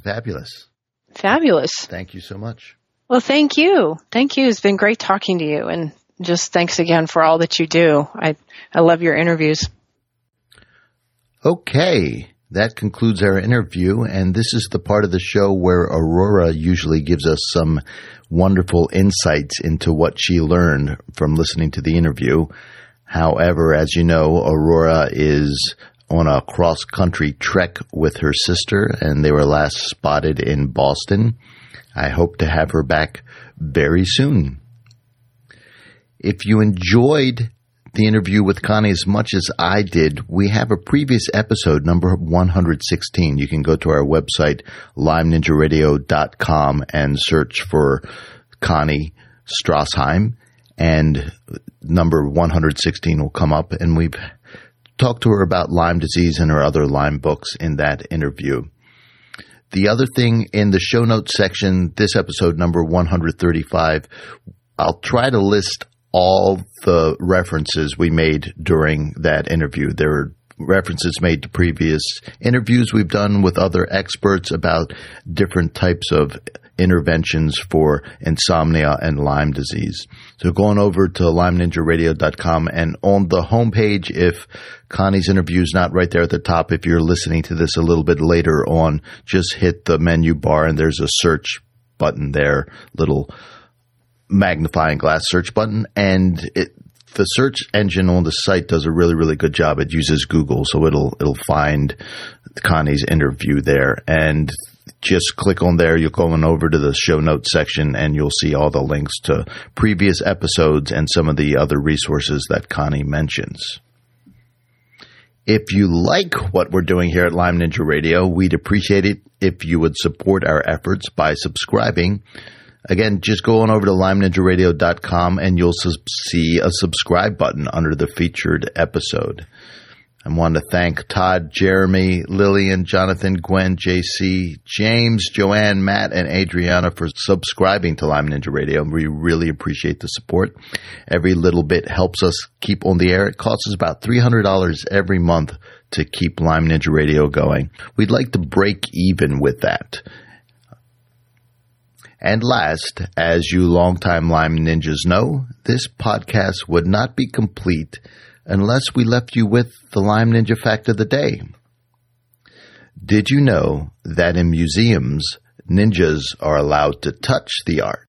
Fabulous. Fabulous. Thank you so much. Well, thank you. Thank you. It's been great talking to you, and just thanks again for all that you do. I I love your interviews. Okay, that concludes our interview, and this is the part of the show where Aurora usually gives us some wonderful insights into what she learned from listening to the interview. However, as you know, Aurora is on a cross country trek with her sister, and they were last spotted in Boston. I hope to have her back very soon. If you enjoyed the interview with Connie as much as I did, we have a previous episode, number 116. You can go to our website, lymeninjaradio.com and search for Connie Strassheim and number 116 will come up and we've talked to her about Lyme disease and her other Lyme books in that interview. The other thing in the show notes section, this episode number 135, I'll try to list all the references we made during that interview. There are references made to previous interviews we've done with other experts about different types of interventions for insomnia and Lyme disease. So going over to LymeNinjaRadio.com and on the homepage, if Connie's interview is not right there at the top, if you're listening to this a little bit later on, just hit the menu bar and there's a search button there, little magnifying glass search button, and it the search engine on the site does a really really good job. It uses Google, so it'll it'll find Connie's interview there, and just click on there. You'll go on over to the show notes section, and you'll see all the links to previous episodes and some of the other resources that Connie mentions. If you like what we're doing here at Lyme Ninja Radio, we'd appreciate it if you would support our efforts by subscribing Again, just go on over to LymeNinjaRadio.com and you'll see a subscribe button under the featured episode. I want to thank Todd, Jeremy, Lillian, Jonathan, Gwen, JC, James, Joanne, Matt, and Adriana for subscribing to Lyme Ninja Radio. We really appreciate the support. Every little bit helps us keep on the air. It costs us about $300 every month to keep Lyme Ninja Radio going. We'd like to break even with that. And last, as you longtime Lyme ninjas know, this podcast would not be complete unless we left you with the Lyme Ninja fact of the day. Did you know that in museums, ninjas are allowed to touch the art?